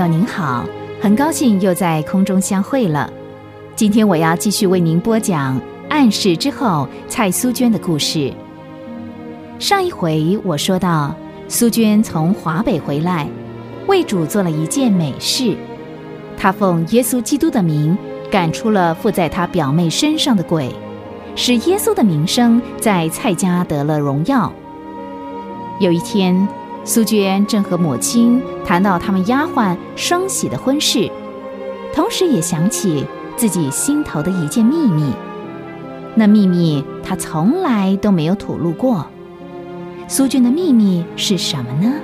友您好，很高兴又在空中相会了。今天我要继续为您播讲暗示之后蔡苏娟的故事。上一回我说到，苏娟从华北回来，为主做了一件美事，她奉耶稣基督的名赶出了附在她表妹身上的鬼，使耶稣的名声在蔡家得了荣耀。有一天。苏娟正和母亲谈到他们丫鬟双喜的婚事，同时也想起自己心头的一件秘密。那秘密她从来都没有吐露过。苏娟的秘密是什么呢？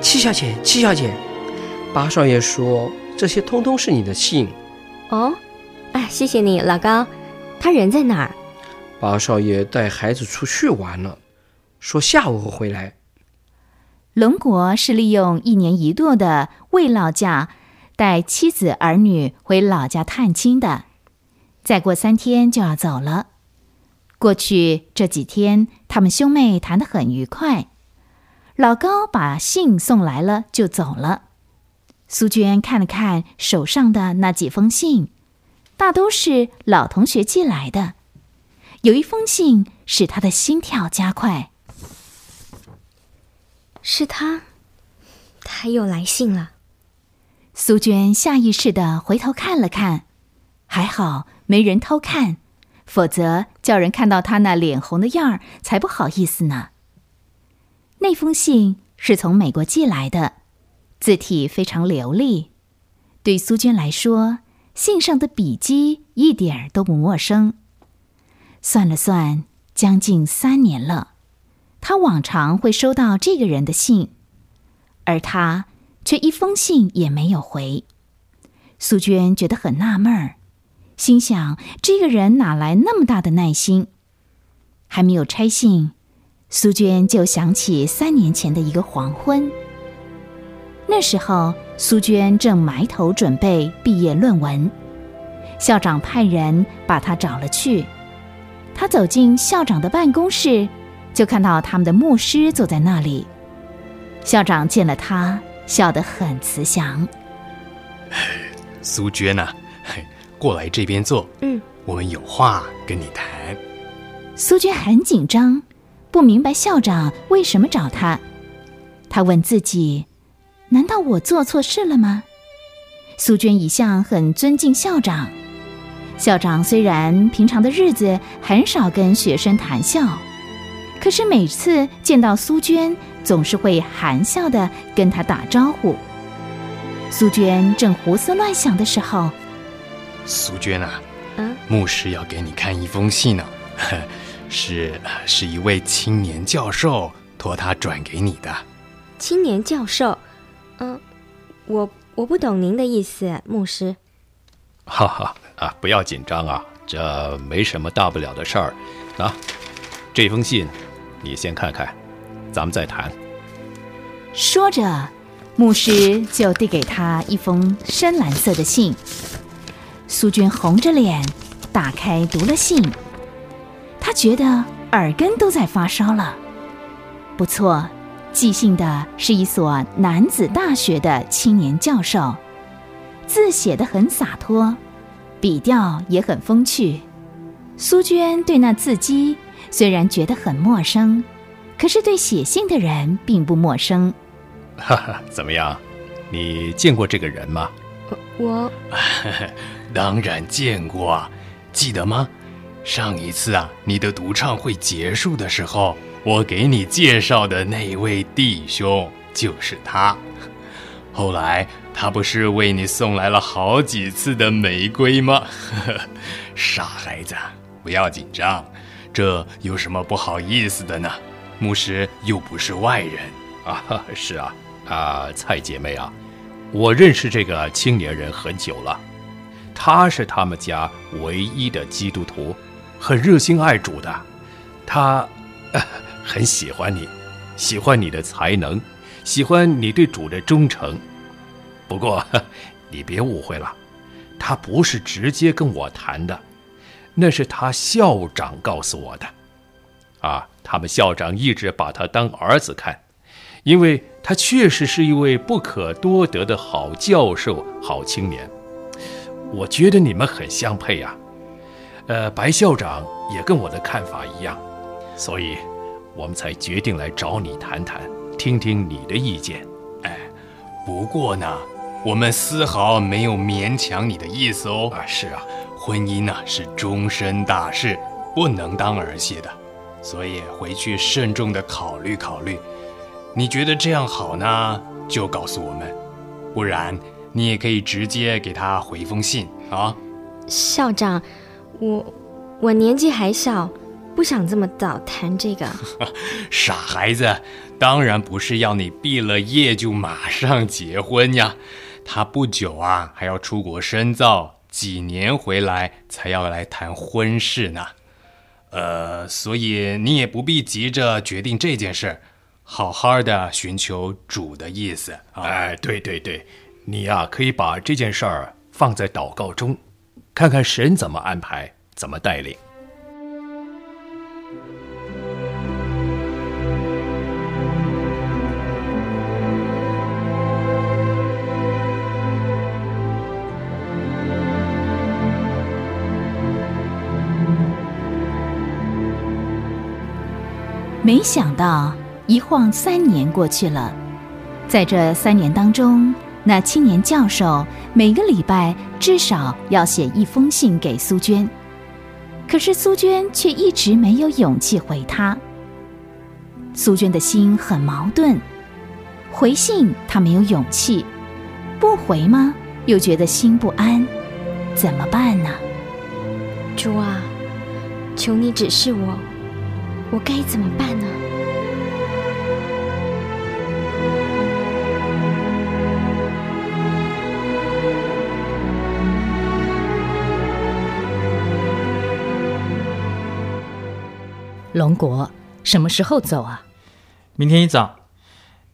七小姐，七小姐。八少爷说：“这些通通是你的信。”哦，哎，谢谢你，老高。他人在哪儿？八少爷带孩子出去玩了，说下午会回来。龙国是利用一年一度的慰老假，带妻子儿女回老家探亲的。再过三天就要走了。过去这几天，他们兄妹谈得很愉快。老高把信送来了，就走了。苏娟看了看手上的那几封信，大都是老同学寄来的。有一封信使她的心跳加快。是他，他又来信了。苏娟下意识的回头看了看，还好没人偷看，否则叫人看到他那脸红的样儿，才不好意思呢。那封信是从美国寄来的。字体非常流利，对苏娟来说，信上的笔迹一点儿都不陌生。算了算，将近三年了，她往常会收到这个人的信，而他却一封信也没有回。苏娟觉得很纳闷儿，心想：这个人哪来那么大的耐心？还没有拆信，苏娟就想起三年前的一个黄昏。那时候，苏娟正埋头准备毕业论文，校长派人把她找了去。她走进校长的办公室，就看到他们的牧师坐在那里。校长见了她，笑得很慈祥。苏娟呐，过来这边坐。嗯，我们有话跟你谈。苏娟很紧张，不明白校长为什么找她。她问自己。难道我做错事了吗？苏娟一向很尊敬校长。校长虽然平常的日子很少跟学生谈笑，可是每次见到苏娟，总是会含笑的跟她打招呼。苏娟正胡思乱想的时候，苏娟啊，嗯，牧师要给你看一封信呢，是是一位青年教授托他转给你的。青年教授。嗯，我我不懂您的意思，牧师。哈哈啊，不要紧张啊，这没什么大不了的事儿。啊，这封信你先看看，咱们再谈。说着，牧师就递给他一封深蓝色的信。苏军红着脸打开读了信，他觉得耳根都在发烧了。不错。寄信的是一所男子大学的青年教授，字写得很洒脱，笔调也很风趣。苏娟对那字迹虽然觉得很陌生，可是对写信的人并不陌生。哈哈，怎么样？你见过这个人吗？我，当然见过，记得吗？上一次啊，你的独唱会结束的时候。我给你介绍的那位弟兄就是他，后来他不是为你送来了好几次的玫瑰吗？傻孩子，不要紧张，这有什么不好意思的呢？牧师又不是外人啊。是啊，啊，蔡姐妹啊，我认识这个青年人很久了，他是他们家唯一的基督徒，很热心爱主的，他。很喜欢你，喜欢你的才能，喜欢你对主的忠诚。不过，你别误会了，他不是直接跟我谈的，那是他校长告诉我的。啊，他们校长一直把他当儿子看，因为他确实是一位不可多得的好教授、好青年。我觉得你们很相配呀。呃，白校长也跟我的看法一样，所以我们才决定来找你谈谈，听听你的意见。哎，不过呢，我们丝毫没有勉强你的意思哦。啊，是啊，婚姻呢是终身大事，不能当儿戏的，所以回去慎重的考虑考虑。你觉得这样好呢，就告诉我们；不然，你也可以直接给他回封信啊。校长。我我年纪还小，不想这么早谈这个。傻孩子，当然不是要你毕了业就马上结婚呀。他不久啊还要出国深造，几年回来才要来谈婚事呢。呃，所以你也不必急着决定这件事，好好的寻求主的意思。哎，对对对，你呀可以把这件事儿放在祷告中。看看神怎么安排，怎么带领。没想到一晃三年过去了，在这三年当中。那青年教授每个礼拜至少要写一封信给苏娟，可是苏娟却一直没有勇气回他。苏娟的心很矛盾，回信她没有勇气，不回吗？又觉得心不安，怎么办呢？主啊，求你指示我，我该怎么办呢？龙国什么时候走啊？明天一早。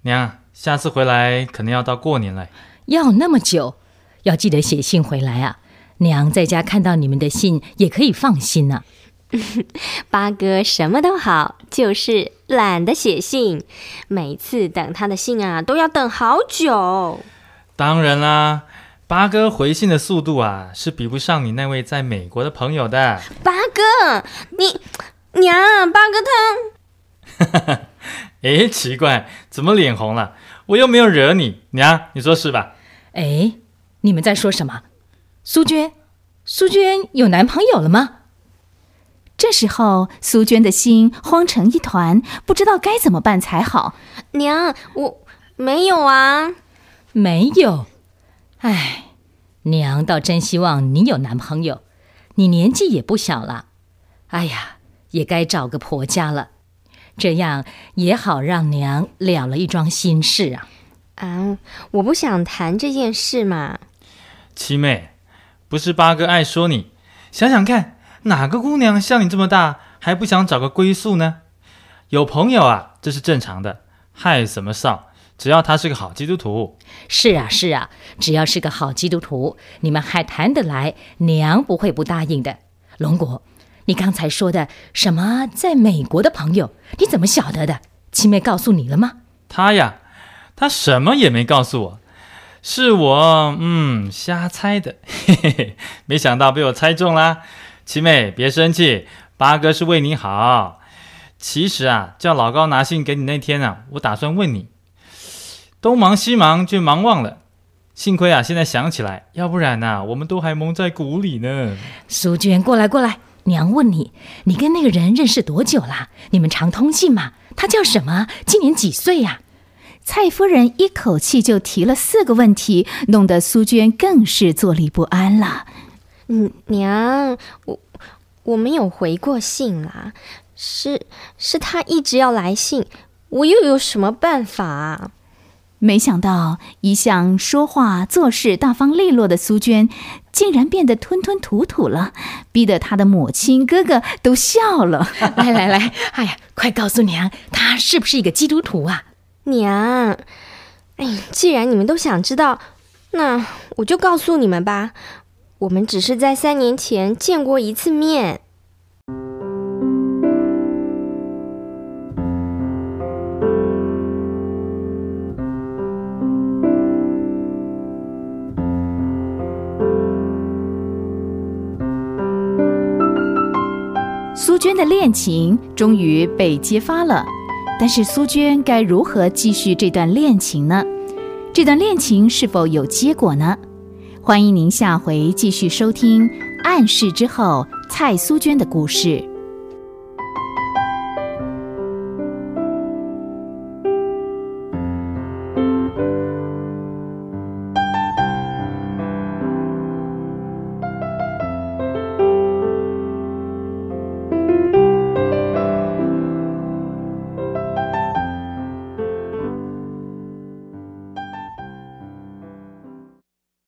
娘，下次回来可能要到过年了。要那么久？要记得写信回来啊！娘在家看到你们的信也可以放心呢。八哥什么都好，就是懒得写信。每次等他的信啊，都要等好久。当然啦，八哥回信的速度啊，是比不上你那位在美国的朋友的。八哥，你。娘，八哥他，哎，奇怪，怎么脸红了？我又没有惹你，娘，你说是吧？哎，你们在说什么？苏娟，苏娟有男朋友了吗？这时候，苏娟的心慌成一团，不知道该怎么办才好。娘，我没有啊，没有。哎，娘倒真希望你有男朋友，你年纪也不小了。哎呀。也该找个婆家了，这样也好让娘了了一桩心事啊！啊，我不想谈这件事嘛。七妹，不是八哥爱说你，想想看，哪个姑娘像你这么大还不想找个归宿呢？有朋友啊，这是正常的，害什么臊？只要他是个好基督徒。是啊，是啊，只要是个好基督徒，你们还谈得来，娘不会不答应的。龙国。你刚才说的什么在美国的朋友？你怎么晓得的？七妹告诉你了吗？他呀，他什么也没告诉我，是我嗯瞎猜的，嘿嘿嘿，没想到被我猜中啦。七妹别生气，八哥是为你好。其实啊，叫老高拿信给你那天啊，我打算问你，东忙西忙就忙忘了，幸亏啊现在想起来，要不然呐，我们都还蒙在鼓里呢。苏娟，过来过来。娘问你，你跟那个人认识多久了？你们常通信吗？他叫什么？今年几岁呀？蔡夫人一口气就提了四个问题，弄得苏娟更是坐立不安了。嗯，娘，我我没有回过信啦，是是他一直要来信，我又有什么办法？没想到，一向说话做事大方利落的苏娟，竟然变得吞吞吐吐了，逼得她的母亲哥哥都笑了。来来来，哎呀，快告诉娘，他是不是一个基督徒啊？娘，哎，既然你们都想知道，那我就告诉你们吧。我们只是在三年前见过一次面。苏娟的恋情终于被揭发了，但是苏娟该如何继续这段恋情呢？这段恋情是否有结果呢？欢迎您下回继续收听《暗示之后》蔡苏娟的故事。